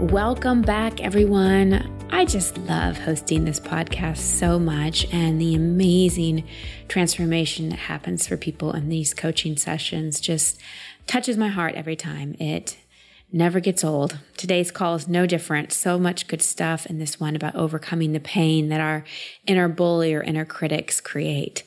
Welcome back, everyone. I just love hosting this podcast so much and the amazing transformation that happens for people in these coaching sessions just touches my heart every time. It never gets old. Today's call is no different. So much good stuff in this one about overcoming the pain that our inner bully or inner critics create.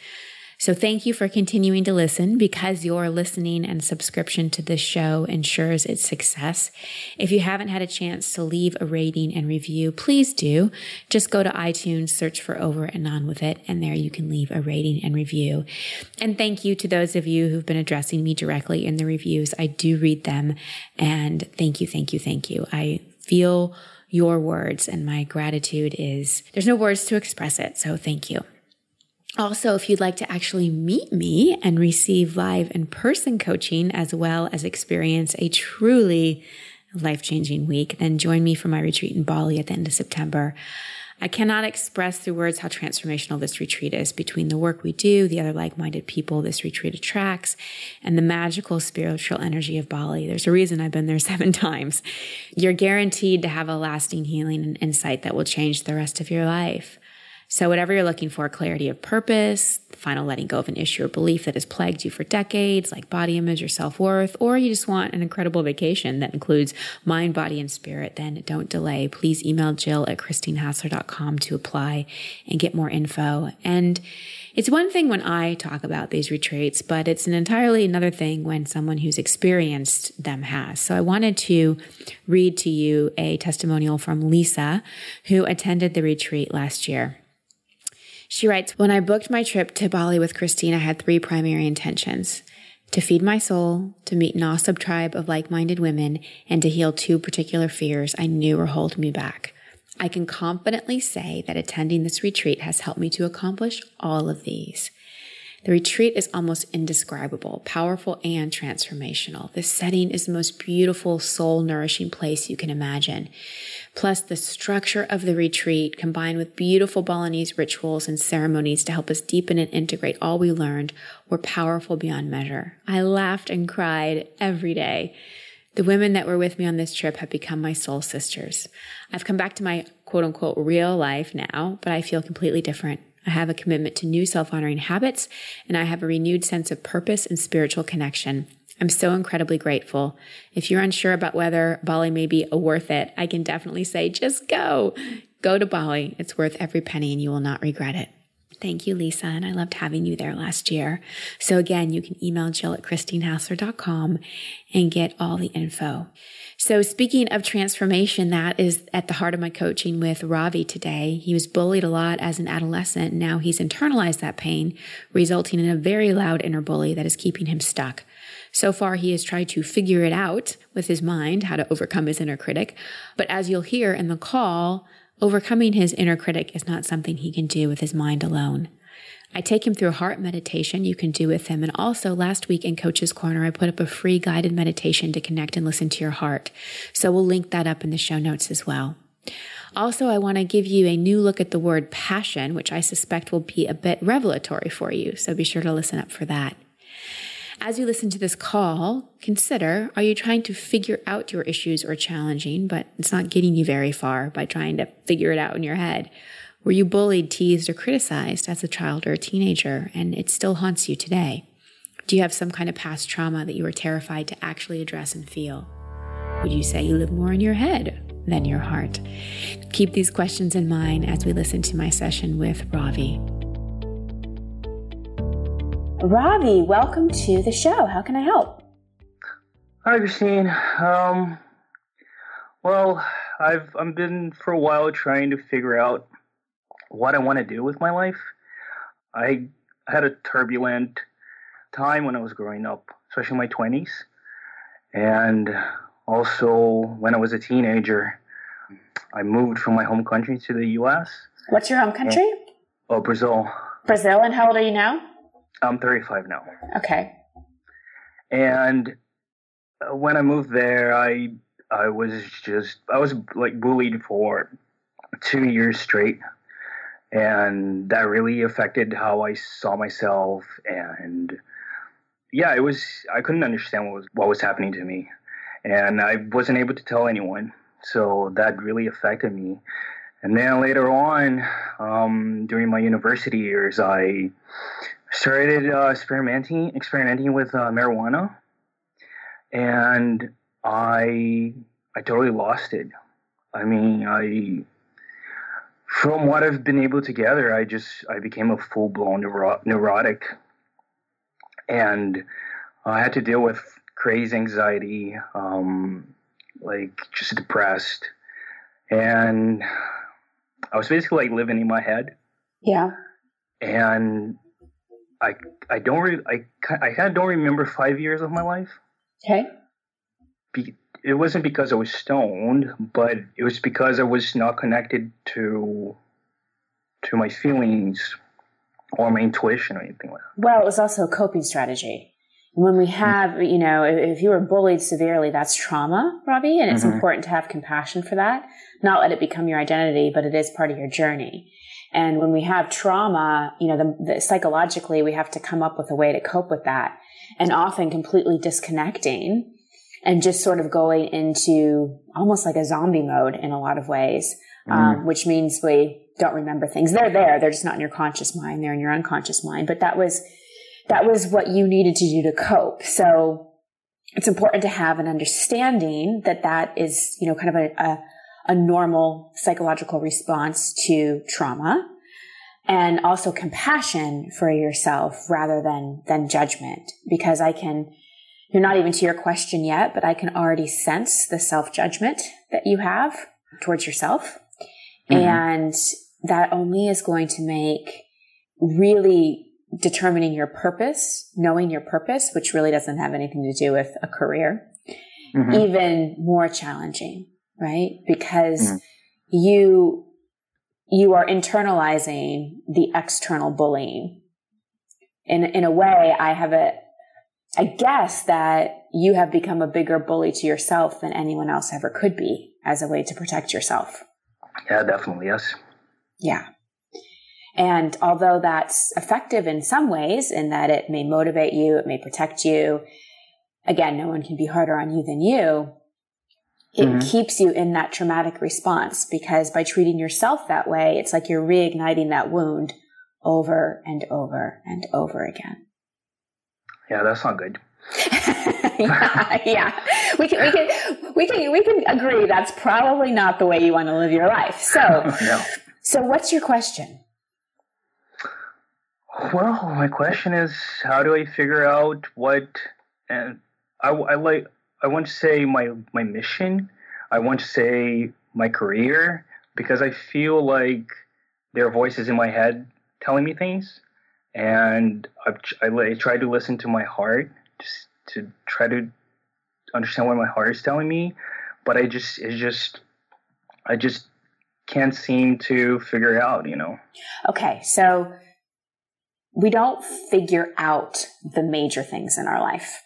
So thank you for continuing to listen because your listening and subscription to this show ensures its success. If you haven't had a chance to leave a rating and review, please do. Just go to iTunes, search for Over and On with it, and there you can leave a rating and review. And thank you to those of you who've been addressing me directly in the reviews. I do read them and thank you, thank you, thank you. I feel your words and my gratitude is there's no words to express it. So thank you. Also, if you'd like to actually meet me and receive live in person coaching as well as experience a truly life changing week, then join me for my retreat in Bali at the end of September. I cannot express through words how transformational this retreat is between the work we do, the other like minded people this retreat attracts, and the magical spiritual energy of Bali. There's a reason I've been there seven times. You're guaranteed to have a lasting healing and insight that will change the rest of your life. So, whatever you're looking for clarity of purpose, final letting go of an issue or belief that has plagued you for decades, like body image or self worth, or you just want an incredible vacation that includes mind, body, and spirit, then don't delay. Please email Jill at ChristineHassler.com to apply and get more info. And it's one thing when I talk about these retreats, but it's an entirely another thing when someone who's experienced them has. So I wanted to read to you a testimonial from Lisa, who attended the retreat last year. She writes, When I booked my trip to Bali with Christine, I had three primary intentions to feed my soul, to meet an awesome tribe of like minded women, and to heal two particular fears I knew were holding me back. I can confidently say that attending this retreat has helped me to accomplish all of these. The retreat is almost indescribable, powerful, and transformational. This setting is the most beautiful, soul nourishing place you can imagine. Plus, the structure of the retreat combined with beautiful Balinese rituals and ceremonies to help us deepen and integrate all we learned were powerful beyond measure. I laughed and cried every day. The women that were with me on this trip have become my soul sisters. I've come back to my quote unquote real life now, but I feel completely different. I have a commitment to new self honoring habits, and I have a renewed sense of purpose and spiritual connection. I'm so incredibly grateful. If you're unsure about whether Bali may be worth it, I can definitely say just go. Go to Bali. It's worth every penny and you will not regret it. Thank you, Lisa, and I loved having you there last year. So again, you can email Jill at ChristineHassler.com and get all the info. So speaking of transformation, that is at the heart of my coaching with Ravi today. He was bullied a lot as an adolescent. Now he's internalized that pain, resulting in a very loud inner bully that is keeping him stuck. So far, he has tried to figure it out with his mind, how to overcome his inner critic. But as you'll hear in the call, Overcoming his inner critic is not something he can do with his mind alone. I take him through heart meditation you can do with him. And also, last week in Coach's Corner, I put up a free guided meditation to connect and listen to your heart. So we'll link that up in the show notes as well. Also, I want to give you a new look at the word passion, which I suspect will be a bit revelatory for you. So be sure to listen up for that. As you listen to this call, consider are you trying to figure out your issues or challenging, but it's not getting you very far by trying to figure it out in your head? Were you bullied, teased, or criticized as a child or a teenager, and it still haunts you today? Do you have some kind of past trauma that you are terrified to actually address and feel? Would you say you live more in your head than your heart? Keep these questions in mind as we listen to my session with Ravi. Ravi, welcome to the show. How can I help? Hi, Christine. Um, well, I've I've been for a while trying to figure out what I want to do with my life. I had a turbulent time when I was growing up, especially in my twenties, and also, when I was a teenager, I moved from my home country to the U.S. What's your home country? And, oh, Brazil. Brazil, and how old are you now? I'm 35 now. Okay. And when I moved there, I I was just I was like bullied for two years straight, and that really affected how I saw myself. And yeah, it was I couldn't understand what was what was happening to me, and I wasn't able to tell anyone. So that really affected me. And then later on, um, during my university years, I started uh, experimenting experimenting with uh, marijuana, and I I totally lost it. I mean, I from what I've been able to gather, I just I became a full blown neuro- neurotic, and I had to deal with crazy anxiety, um, like just depressed, and I was basically like living in my head. Yeah. And I I don't re- I I kind of don't remember five years of my life. Okay. Be- it wasn't because I was stoned, but it was because I was not connected to to my feelings or my intuition or anything like that. Well, it was also a coping strategy. When we have, you know, if you were bullied severely, that's trauma, Ravi, and it's mm-hmm. important to have compassion for that. Not let it become your identity, but it is part of your journey. And when we have trauma, you know, the, the, psychologically, we have to come up with a way to cope with that. And often completely disconnecting and just sort of going into almost like a zombie mode in a lot of ways, mm. um, which means we don't remember things. They're there. They're just not in your conscious mind. They're in your unconscious mind. But that was, that was what you needed to do to cope. So it's important to have an understanding that that is, you know, kind of a, a a normal psychological response to trauma and also compassion for yourself rather than, than judgment because I can, you're not even to your question yet, but I can already sense the self judgment that you have towards yourself. Mm-hmm. And that only is going to make really determining your purpose, knowing your purpose, which really doesn't have anything to do with a career, mm-hmm. even more challenging right? Because mm. you, you are internalizing the external bullying. In, in a way, I have a, I guess that you have become a bigger bully to yourself than anyone else ever could be as a way to protect yourself. Yeah, definitely. Yes. Yeah. And although that's effective in some ways, in that it may motivate you, it may protect you, again, no one can be harder on you than you it mm-hmm. keeps you in that traumatic response because by treating yourself that way, it's like you're reigniting that wound over and over and over again. Yeah, that's not good. yeah, yeah, we can we can we can we can agree that's probably not the way you want to live your life. So, no. so what's your question? Well, my question is, how do I figure out what? And I, I like I want to say my my mission. I want to say my career because I feel like there are voices in my head telling me things, and I, I try to listen to my heart just to try to understand what my heart is telling me. But I just it's just I just can't seem to figure out. You know. Okay, so we don't figure out the major things in our life.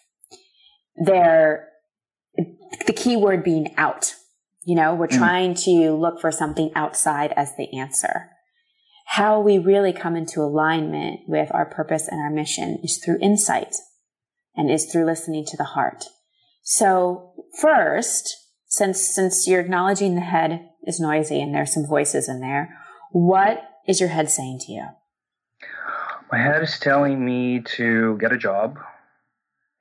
They're the key word being out. You know, we're mm. trying to look for something outside as the answer. How we really come into alignment with our purpose and our mission is through insight and is through listening to the heart. So first, since, since you're acknowledging the head is noisy and there's some voices in there, what is your head saying to you? My head is telling me to get a job,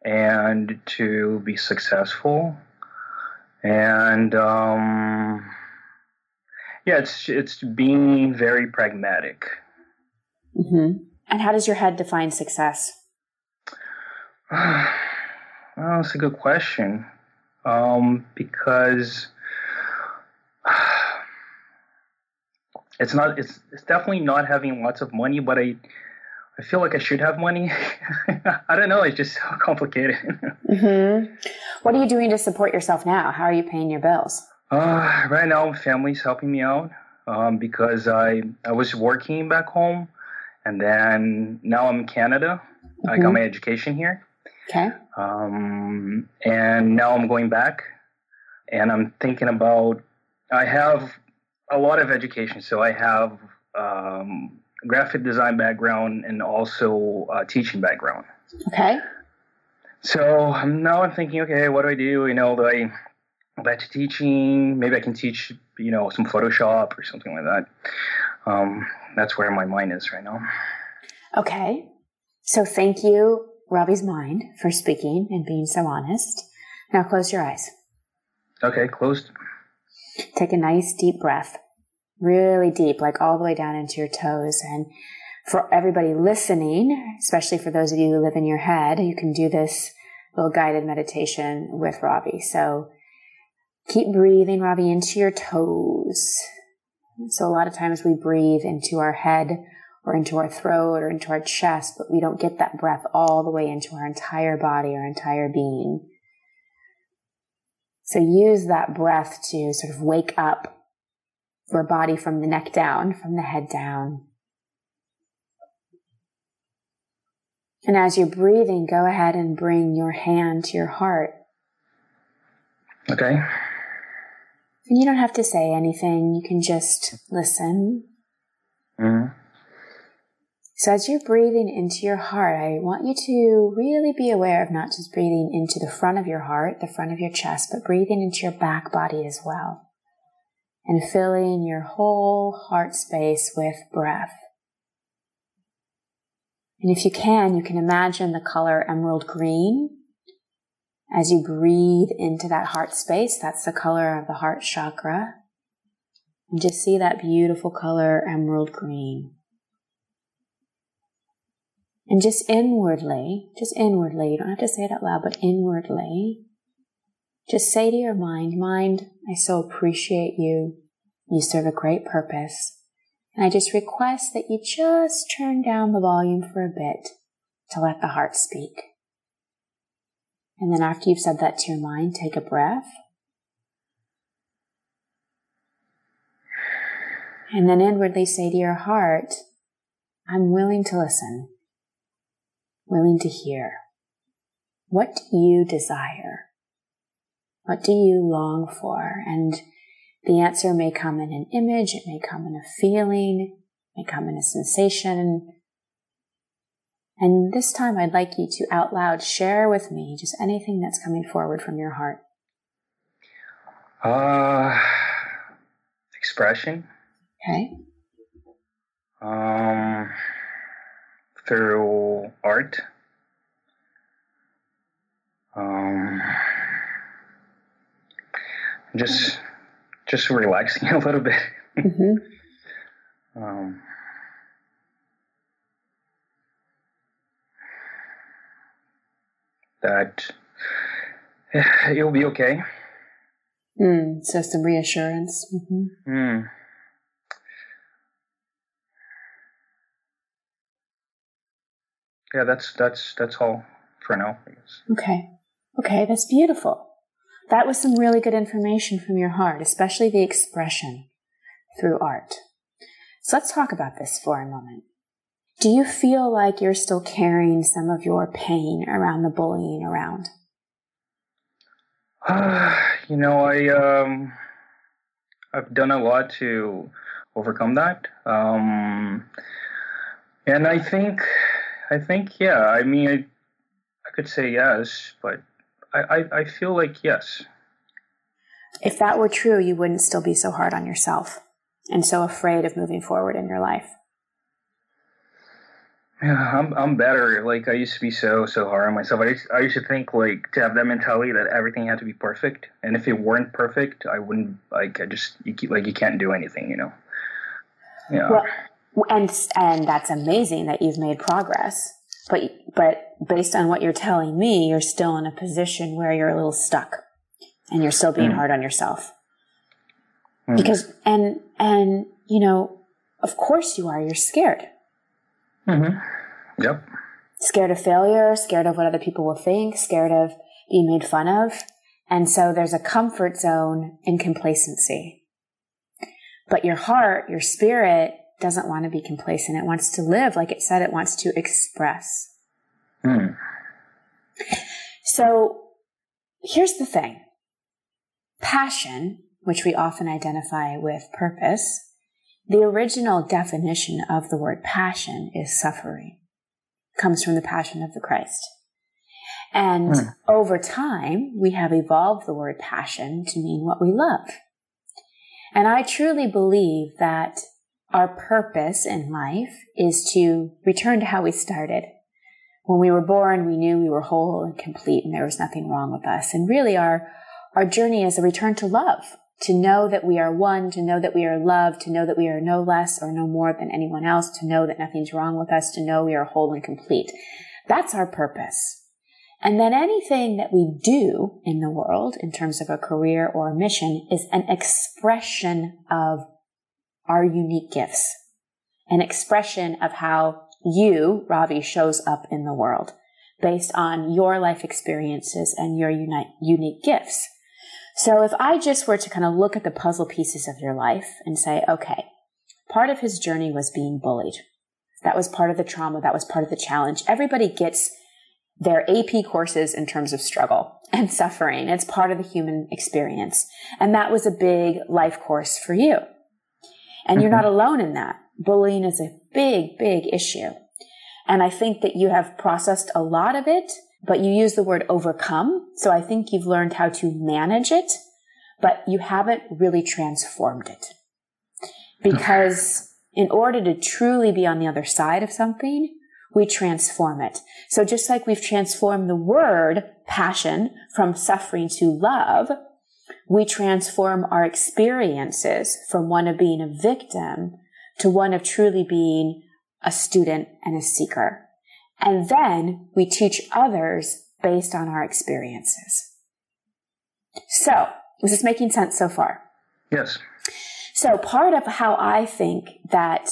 and to be successful. And um, yeah, it's it's being very pragmatic. Mm-hmm. And how does your head define success? well, that's a good question. Um, because it's not it's it's definitely not having lots of money, but I I feel like I should have money. I don't know. It's just so complicated. mm-hmm. What are you doing to support yourself now? How are you paying your bills? Uh, right now, family's helping me out um, because I I was working back home, and then now I'm in Canada. Mm-hmm. I got mm-hmm. my education here. Okay. Um, and now I'm going back, and I'm thinking about. I have a lot of education, so I have um, graphic design background and also uh, teaching background. Okay. So now I'm thinking, okay, what do I do? You know, do I go back to teaching? Maybe I can teach, you know, some Photoshop or something like that. Um, that's where my mind is right now. Okay. So thank you, Ravi's mind, for speaking and being so honest. Now close your eyes. Okay, closed. Take a nice deep breath really deep, like all the way down into your toes. And for everybody listening, especially for those of you who live in your head, you can do this little guided meditation with Ravi. So keep breathing, Ravi, into your toes. So a lot of times we breathe into our head or into our throat or into our chest, but we don't get that breath all the way into our entire body, our entire being. So use that breath to sort of wake up your body from the neck down, from the head down. And as you're breathing, go ahead and bring your hand to your heart. Okay. And you don't have to say anything, you can just listen. Mm-hmm. So as you're breathing into your heart, I want you to really be aware of not just breathing into the front of your heart, the front of your chest, but breathing into your back body as well and filling your whole heart space with breath. And if you can, you can imagine the color emerald green. As you breathe into that heart space, that's the color of the heart chakra. And just see that beautiful color emerald green. And just inwardly, just inwardly, you don't have to say it out loud, but inwardly, just say to your mind, mind, I so appreciate you. You serve a great purpose. And I just request that you just turn down the volume for a bit to let the heart speak. And then after you've said that to your mind, take a breath. And then inwardly say to your heart, I'm willing to listen, willing to hear. What do you desire? What do you long for? And the answer may come in an image, it may come in a feeling, it may come in a sensation. And this time I'd like you to out loud share with me just anything that's coming forward from your heart. Uh, expression. Okay. Um, through art. Um, just just relaxing a little bit. Mm-hmm. um, that you'll be okay. Mm, so some reassurance. Mm-hmm. Mm. Yeah, that's that's that's all for now. I guess. Okay. Okay, that's beautiful. That was some really good information from your heart, especially the expression through art. So let's talk about this for a moment. Do you feel like you're still carrying some of your pain around the bullying around? You know, I um, I've done a lot to overcome that, um, and I think, I think, yeah. I mean, I, I could say yes, but I, I, feel like yes. If that were true, you wouldn't still be so hard on yourself and so afraid of moving forward in your life. Yeah, I'm I'm better. Like I used to be so so hard on myself. I used, I used to think like to have that mentality that everything had to be perfect, and if it weren't perfect, I wouldn't like. I just you keep, like you can't do anything, you know. Yeah. Well, and and that's amazing that you've made progress. But but based on what you're telling me, you're still in a position where you're a little stuck and you're still being mm. hard on yourself. Mm. Because and and you know, of course you are, you're scared. Mm-hmm. Yep. Scared of failure, scared of what other people will think, scared of being made fun of. And so there's a comfort zone in complacency. But your heart, your spirit doesn't want to be complacent. It wants to live, like it said, it wants to express. Hmm. So here's the thing passion, which we often identify with purpose, the original definition of the word passion is suffering, it comes from the passion of the Christ. And hmm. over time, we have evolved the word passion to mean what we love. And I truly believe that our purpose in life is to return to how we started. When we were born, we knew we were whole and complete and there was nothing wrong with us. And really our, our journey is a return to love, to know that we are one, to know that we are loved, to know that we are no less or no more than anyone else, to know that nothing's wrong with us, to know we are whole and complete. That's our purpose. And then anything that we do in the world in terms of a career or a mission is an expression of our unique gifts, an expression of how you, Ravi, shows up in the world based on your life experiences and your unique gifts. So if I just were to kind of look at the puzzle pieces of your life and say, okay, part of his journey was being bullied. That was part of the trauma. That was part of the challenge. Everybody gets their AP courses in terms of struggle and suffering. It's part of the human experience. And that was a big life course for you. And mm-hmm. you're not alone in that. Bullying is a big, big issue. And I think that you have processed a lot of it, but you use the word overcome. So I think you've learned how to manage it, but you haven't really transformed it. Because in order to truly be on the other side of something, we transform it. So just like we've transformed the word passion from suffering to love, we transform our experiences from one of being a victim to one of truly being a student and a seeker. And then we teach others based on our experiences. So, is this making sense so far? Yes. So part of how I think that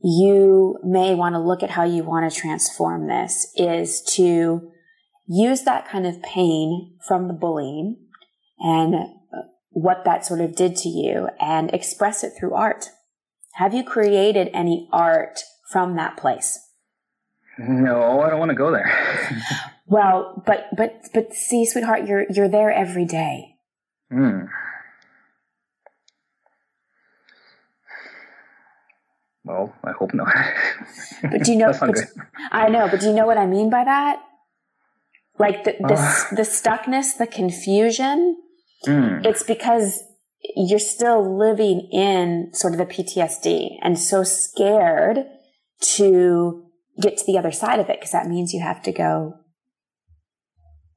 you may want to look at how you want to transform this is to use that kind of pain from the bullying and what that sort of did to you and express it through art. Have you created any art from that place? No, I don't want to go there. well, but but but see, sweetheart, you're you're there every day. Hmm. Well, I hope not. but do you know? but, I know, but do you know what I mean by that? Like the the, uh, the stuckness, the confusion. Mm. It's because you're still living in sort of the PTSD and so scared to get to the other side of it because that means you have to go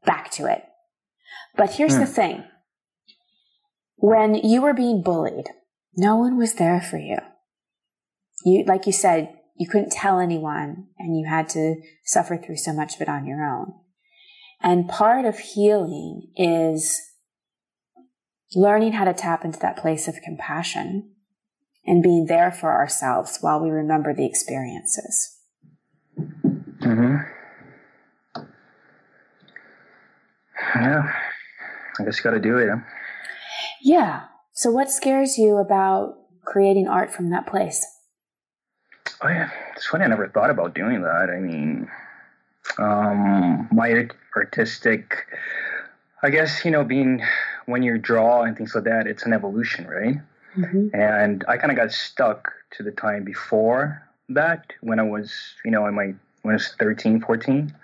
back to it. But here's mm. the thing. When you were being bullied, no one was there for you you, like you said, you couldn't tell anyone and you had to suffer through so much of it on your own. And part of healing is learning how to tap into that place of compassion and being there for ourselves while we remember the experiences. hmm Yeah. I guess you got to do it. Huh? Yeah. So, what scares you about creating art from that place? Oh yeah, it's funny. I never thought about doing that. I mean, um, my artistic, I guess you know, being when you draw and things like that, it's an evolution, right? Mm-hmm. And I kind of got stuck to the time before that when I was, you know, in my when I was 13, 14.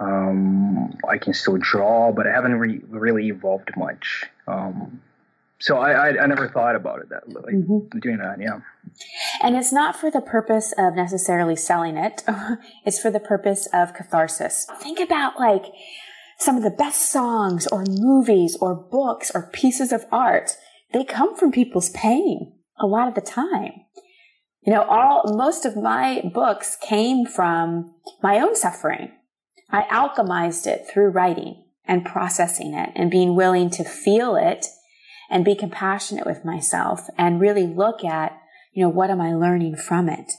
Um, I can still draw, but I haven't re- really evolved much. Um, so I, I, I never thought about it that like mm-hmm. doing that yeah and it's not for the purpose of necessarily selling it it's for the purpose of catharsis think about like some of the best songs or movies or books or pieces of art they come from people's pain a lot of the time you know all most of my books came from my own suffering i alchemized it through writing and processing it and being willing to feel it and be compassionate with myself and really look at, you know, what am I learning from it?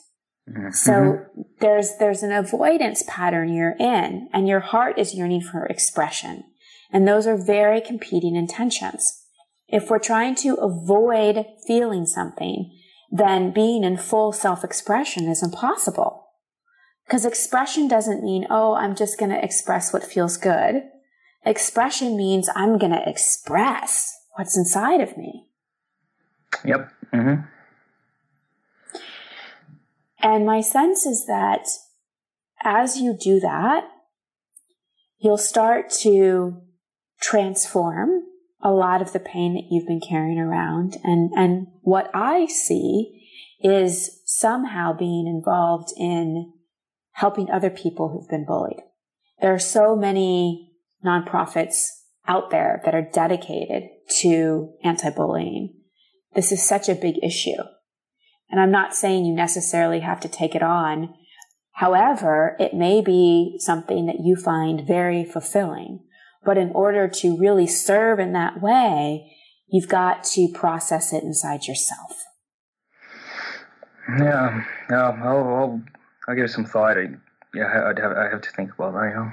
Mm-hmm. So there's there's an avoidance pattern you're in and your heart is yearning for expression. And those are very competing intentions. If we're trying to avoid feeling something, then being in full self-expression is impossible. Because expression doesn't mean, oh, I'm just going to express what feels good. Expression means I'm going to express what's inside of me. Yep. Mm-hmm. And my sense is that as you do that, you'll start to transform a lot of the pain that you've been carrying around. And, and what I see is somehow being involved in helping other people who've been bullied. There are so many nonprofits out there that are dedicated to anti-bullying. This is such a big issue. And I'm not saying you necessarily have to take it on. However, it may be something that you find very fulfilling. But in order to really serve in that way, you've got to process it inside yourself. Yeah, yeah, I'll, I'll, I'll give it some thought. I, yeah, I'd have, I have to think about that. Yeah.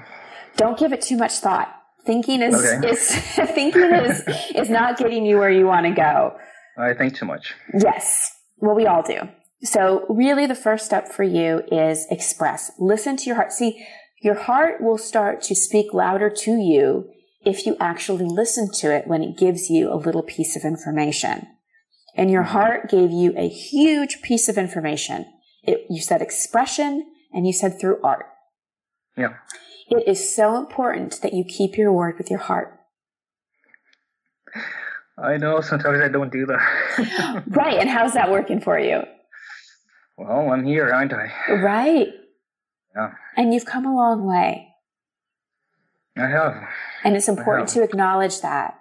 Don't give it too much thought. Thinking is, okay. is thinking is is not getting you where you want to go. I think too much. Yes. Well, we all do. So really the first step for you is express. Listen to your heart. See, your heart will start to speak louder to you if you actually listen to it when it gives you a little piece of information. And your mm-hmm. heart gave you a huge piece of information. It, you said expression and you said through art. Yeah. It is so important that you keep your word with your heart. I know sometimes I don't do that. right. And how's that working for you? Well, I'm here, aren't I? Right. Yeah. And you've come a long way. I have. And it's important to acknowledge that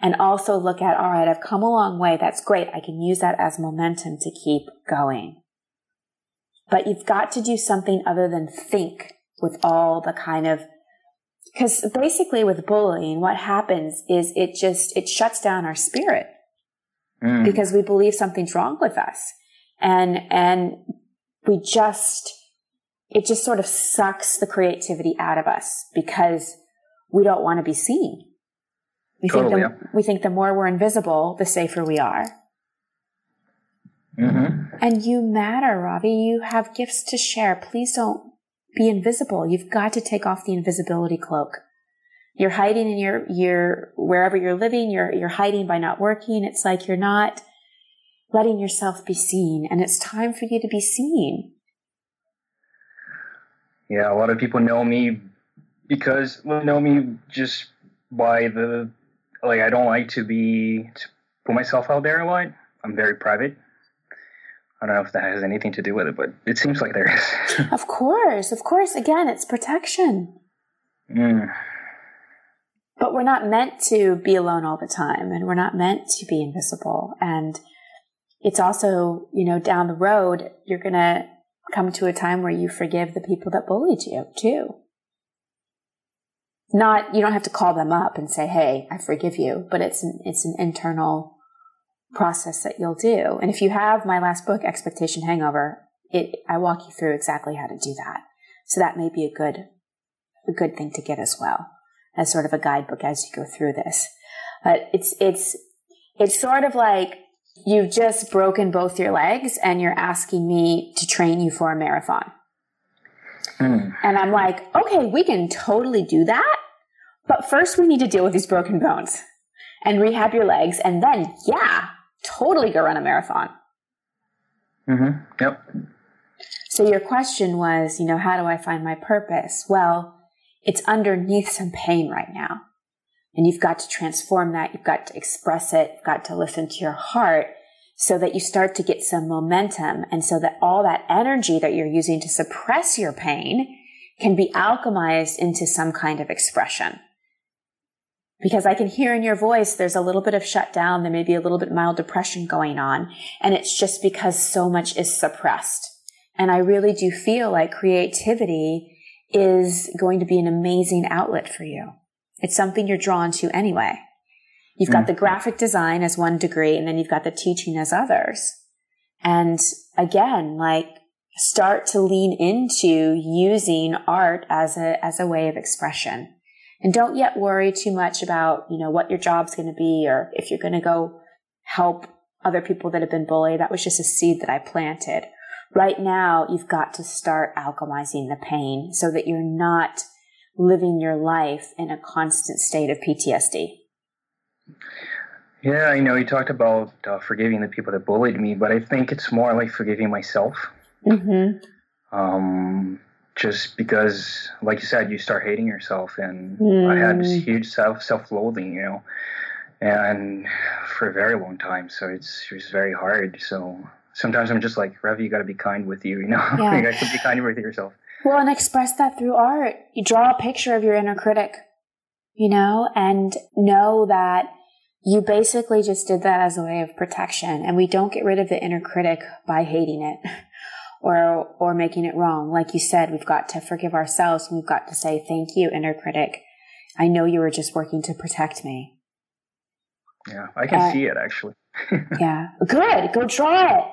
and also look at, all right, I've come a long way. That's great. I can use that as momentum to keep going. But you've got to do something other than think with all the kind of because basically with bullying, what happens is it just, it shuts down our spirit mm. because we believe something's wrong with us. And, and we just, it just sort of sucks the creativity out of us because we don't want to be seen. We totally, think the, we think the more we're invisible, the safer we are. Mm-hmm. And you matter, Ravi. You have gifts to share. Please don't be invisible. You've got to take off the invisibility cloak. You're hiding in your, your, wherever you're living, you're, you're hiding by not working. It's like you're not letting yourself be seen and it's time for you to be seen. Yeah, a lot of people know me because well, know me just by the like I don't like to be to put myself out there a lot. I'm very private. I don't know if that has anything to do with it, but it seems like there is. of course, of course. Again, it's protection. Mm. But we're not meant to be alone all the time, and we're not meant to be invisible. And it's also, you know, down the road, you're going to come to a time where you forgive the people that bullied you too. Not, you don't have to call them up and say, Hey, I forgive you, but it's an, it's an internal process that you'll do. And if you have my last book, Expectation Hangover, it, I walk you through exactly how to do that. So that may be a good, a good thing to get as well as sort of a guidebook as you go through this. But it's, it's, it's sort of like you've just broken both your legs and you're asking me to train you for a marathon. Mm. And I'm like, okay, we can totally do that. But first we need to deal with these broken bones and rehab your legs. And then, yeah, totally go run a marathon. Mm-hmm. Yep. So your question was, you know, how do I find my purpose? Well, it's underneath some pain right now. And you've got to transform that. You've got to express it. You've got to listen to your heart so that you start to get some momentum. And so that all that energy that you're using to suppress your pain can be alchemized into some kind of expression because I can hear in your voice there's a little bit of shutdown, there may be a little bit mild depression going on, and it's just because so much is suppressed. And I really do feel like creativity is going to be an amazing outlet for you. It's something you're drawn to anyway. You've got mm. the graphic design as one degree, and then you've got the teaching as others. And again, like start to lean into using art as a, as a way of expression. And don't yet worry too much about, you know, what your job's going to be or if you're going to go help other people that have been bullied. That was just a seed that I planted. Right now, you've got to start alchemizing the pain so that you're not living your life in a constant state of PTSD. Yeah, I know you talked about uh, forgiving the people that bullied me, but I think it's more like forgiving myself. Mm-hmm. Um, just because, like you said, you start hating yourself, and mm. I had this mm. huge self self loathing, you know, and for a very long time. So it's it's very hard. So sometimes I'm just like, Rev, you got to be kind with you, you know, yeah. you got to be kind with yourself. Well, and express that through art. You draw a picture of your inner critic, you know, and know that you basically just did that as a way of protection. And we don't get rid of the inner critic by hating it or, or making it wrong. Like you said, we've got to forgive ourselves and we've got to say, thank you, inner critic. I know you were just working to protect me. Yeah, I can uh, see it actually. yeah, good. Go draw it.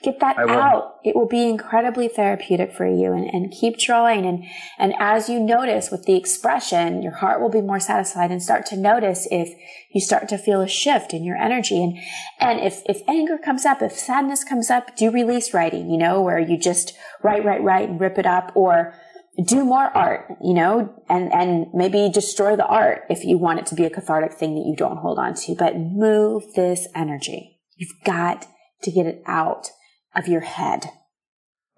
Get that out. It will be incredibly therapeutic for you and, and keep drawing. And, and as you notice with the expression, your heart will be more satisfied and start to notice if you start to feel a shift in your energy. And, and if, if anger comes up, if sadness comes up, do release writing, you know, where you just write, write, write and rip it up or do more art, you know, and, and maybe destroy the art if you want it to be a cathartic thing that you don't hold on to, but move this energy. You've got to get it out of your head.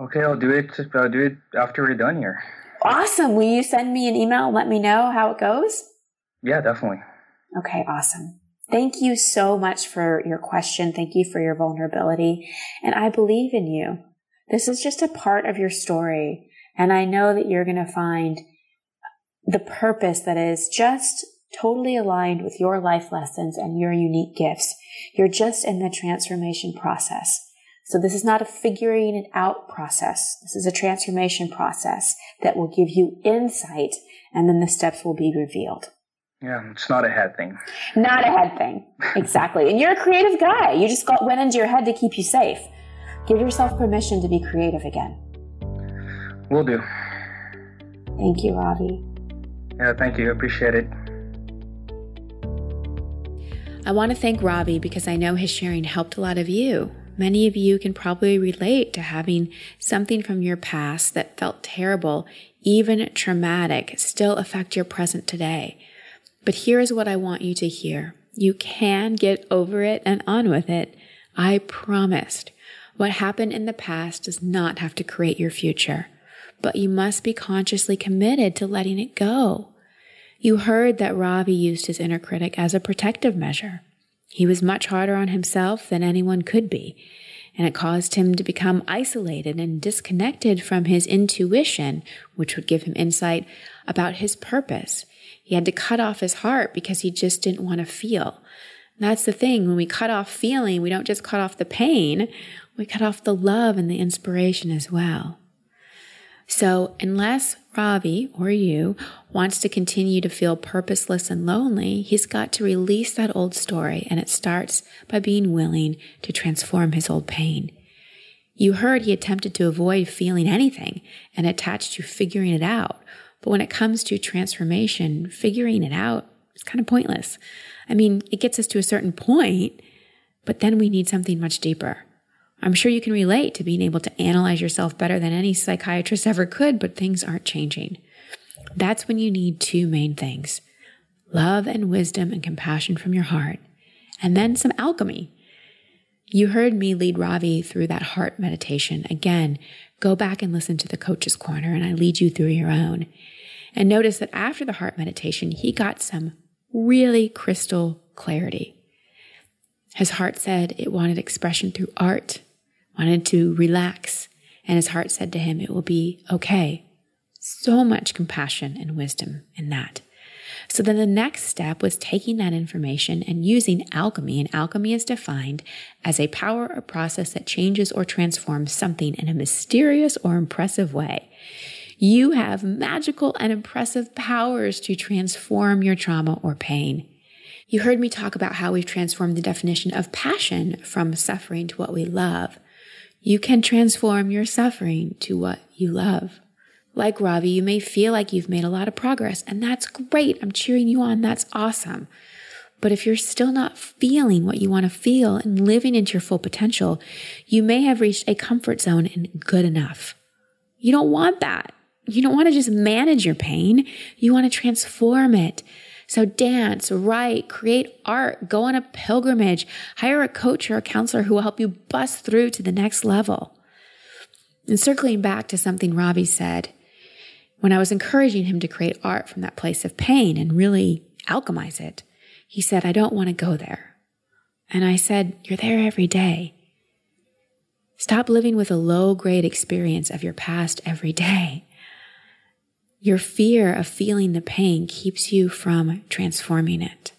Okay, I'll do it. I'll do it after we're done here. Awesome. Will you send me an email and let me know how it goes? Yeah, definitely. Okay, awesome. Thank you so much for your question. Thank you for your vulnerability. And I believe in you. This is just a part of your story. And I know that you're going to find the purpose that is just totally aligned with your life lessons and your unique gifts. You're just in the transformation process. So this is not a figuring it out process. This is a transformation process that will give you insight and then the steps will be revealed. Yeah, it's not a head thing. Not a head thing. Exactly. and you're a creative guy. You just got, went into your head to keep you safe. Give yourself permission to be creative again. Will do. Thank you, Ravi. Yeah, thank you. Appreciate it. I want to thank Ravi because I know his sharing helped a lot of you. Many of you can probably relate to having something from your past that felt terrible, even traumatic, still affect your present today. But here's what I want you to hear. You can get over it and on with it. I promised. What happened in the past does not have to create your future, but you must be consciously committed to letting it go. You heard that Ravi used his inner critic as a protective measure. He was much harder on himself than anyone could be, and it caused him to become isolated and disconnected from his intuition, which would give him insight about his purpose. He had to cut off his heart because he just didn't want to feel. That's the thing. When we cut off feeling, we don't just cut off the pain, we cut off the love and the inspiration as well. So, unless Ravi or you wants to continue to feel purposeless and lonely, he's got to release that old story, and it starts by being willing to transform his old pain. You heard he attempted to avoid feeling anything and attached to figuring it out. But when it comes to transformation, figuring it out is kind of pointless. I mean, it gets us to a certain point, but then we need something much deeper. I'm sure you can relate to being able to analyze yourself better than any psychiatrist ever could, but things aren't changing. That's when you need two main things love and wisdom and compassion from your heart, and then some alchemy. You heard me lead Ravi through that heart meditation. Again, go back and listen to the coach's corner, and I lead you through your own. And notice that after the heart meditation, he got some really crystal clarity. His heart said it wanted expression through art wanted to relax, and his heart said to him, It will be okay. So much compassion and wisdom in that. So then the next step was taking that information and using alchemy. And alchemy is defined as a power or process that changes or transforms something in a mysterious or impressive way. You have magical and impressive powers to transform your trauma or pain. You heard me talk about how we've transformed the definition of passion from suffering to what we love. You can transform your suffering to what you love. Like Ravi, you may feel like you've made a lot of progress, and that's great. I'm cheering you on. That's awesome. But if you're still not feeling what you want to feel and living into your full potential, you may have reached a comfort zone and good enough. You don't want that. You don't want to just manage your pain. You want to transform it. So dance, write, create art, go on a pilgrimage, hire a coach or a counselor who will help you bust through to the next level. And circling back to something Ravi said, when I was encouraging him to create art from that place of pain and really alchemize it, he said, I don't want to go there. And I said, You're there every day. Stop living with a low grade experience of your past every day. Your fear of feeling the pain keeps you from transforming it.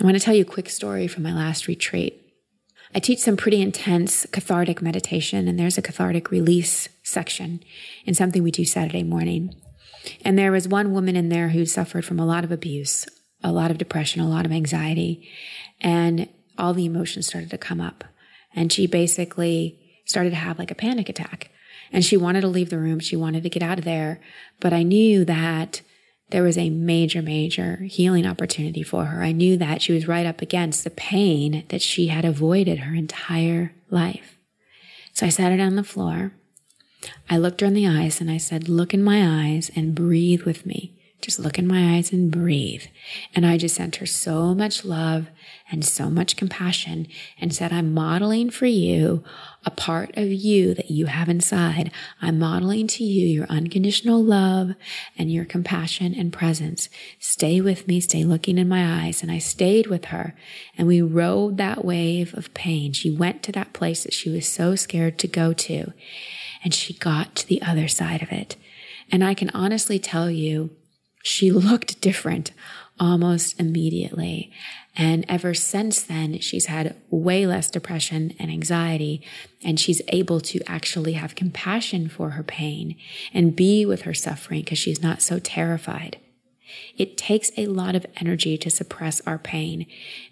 I want to tell you a quick story from my last retreat. I teach some pretty intense cathartic meditation, and there's a cathartic release section in something we do Saturday morning. And there was one woman in there who suffered from a lot of abuse, a lot of depression, a lot of anxiety, and all the emotions started to come up. And she basically started to have like a panic attack. And she wanted to leave the room. She wanted to get out of there. But I knew that there was a major, major healing opportunity for her. I knew that she was right up against the pain that she had avoided her entire life. So I sat her down on the floor. I looked her in the eyes and I said, Look in my eyes and breathe with me. Just look in my eyes and breathe. And I just sent her so much love and so much compassion and said, I'm modeling for you a part of you that you have inside. I'm modeling to you your unconditional love and your compassion and presence. Stay with me, stay looking in my eyes. And I stayed with her and we rode that wave of pain. She went to that place that she was so scared to go to and she got to the other side of it. And I can honestly tell you, she looked different almost immediately. And ever since then, she's had way less depression and anxiety, and she's able to actually have compassion for her pain and be with her suffering because she's not so terrified. It takes a lot of energy to suppress our pain.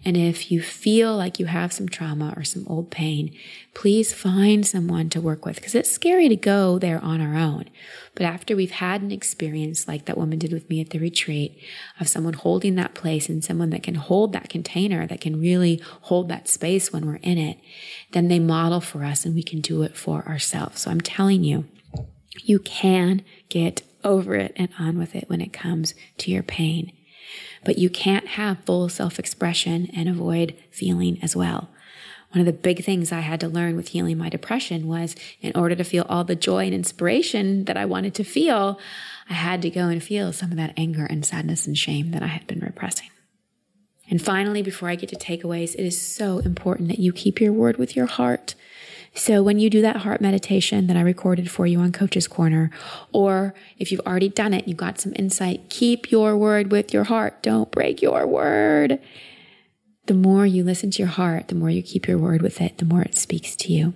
And if you feel like you have some trauma or some old pain, please find someone to work with because it's scary to go there on our own. But after we've had an experience like that woman did with me at the retreat of someone holding that place and someone that can hold that container, that can really hold that space when we're in it, then they model for us and we can do it for ourselves. So I'm telling you, you can get over it and on with it when it comes to your pain. But you can't have full self expression and avoid feeling as well. One of the big things I had to learn with healing my depression was in order to feel all the joy and inspiration that I wanted to feel, I had to go and feel some of that anger and sadness and shame that I had been repressing. And finally, before I get to takeaways, it is so important that you keep your word with your heart. So when you do that heart meditation that I recorded for you on Coach's Corner, or if you've already done it, you got some insight, keep your word with your heart. Don't break your word. The more you listen to your heart, the more you keep your word with it, the more it speaks to you.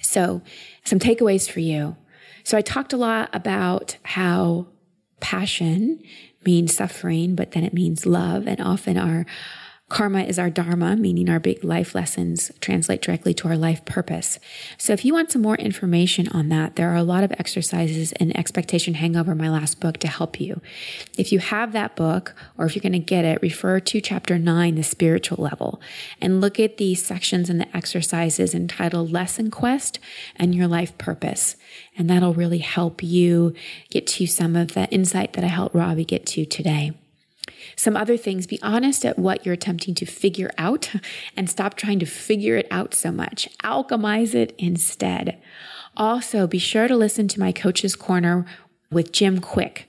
So some takeaways for you. So I talked a lot about how passion means suffering, but then it means love. And often our Karma is our dharma, meaning our big life lessons translate directly to our life purpose. So if you want some more information on that, there are a lot of exercises in Expectation Hangover, my last book, to help you. If you have that book, or if you're going to get it, refer to chapter nine, the spiritual level, and look at the sections and the exercises entitled Lesson Quest and Your Life Purpose. And that'll really help you get to some of the insight that I helped Ravi get to today. Some other things, be honest at what you're attempting to figure out and stop trying to figure it out so much. Alchemize it instead. Also, be sure to listen to my Coach's Corner with Jim Kwik.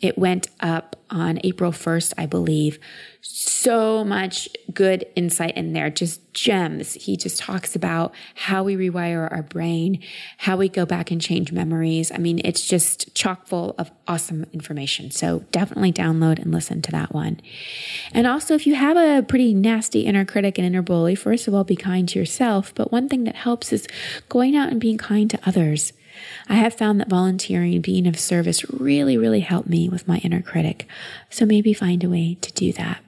It went up on April 1st, I believe. So much good insight in there, just gems. He just talks about how we rewire our brain, how we go back and change memories. I mean, it's just chock full of awesome information. So definitely download and listen to that one. And also, if you have a pretty nasty inner critic and inner bully, first of all, be kind to yourself. But one thing that helps is going out and being kind to others. I have found that volunteering, being of service, really, really helped me with my inner critic. So maybe find a way to do that.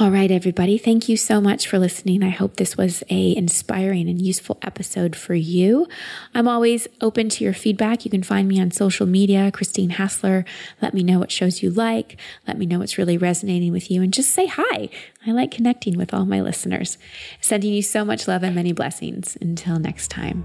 All right, everybody. Thank you so much for listening. I hope this was a inspiring and useful episode for you. I'm always open to your feedback. You can find me on social media, Christine Hassler. Let me know what shows you like. Let me know what's really resonating with you and just say hi. I like connecting with all my listeners. Sending you so much love and many blessings. Until next time.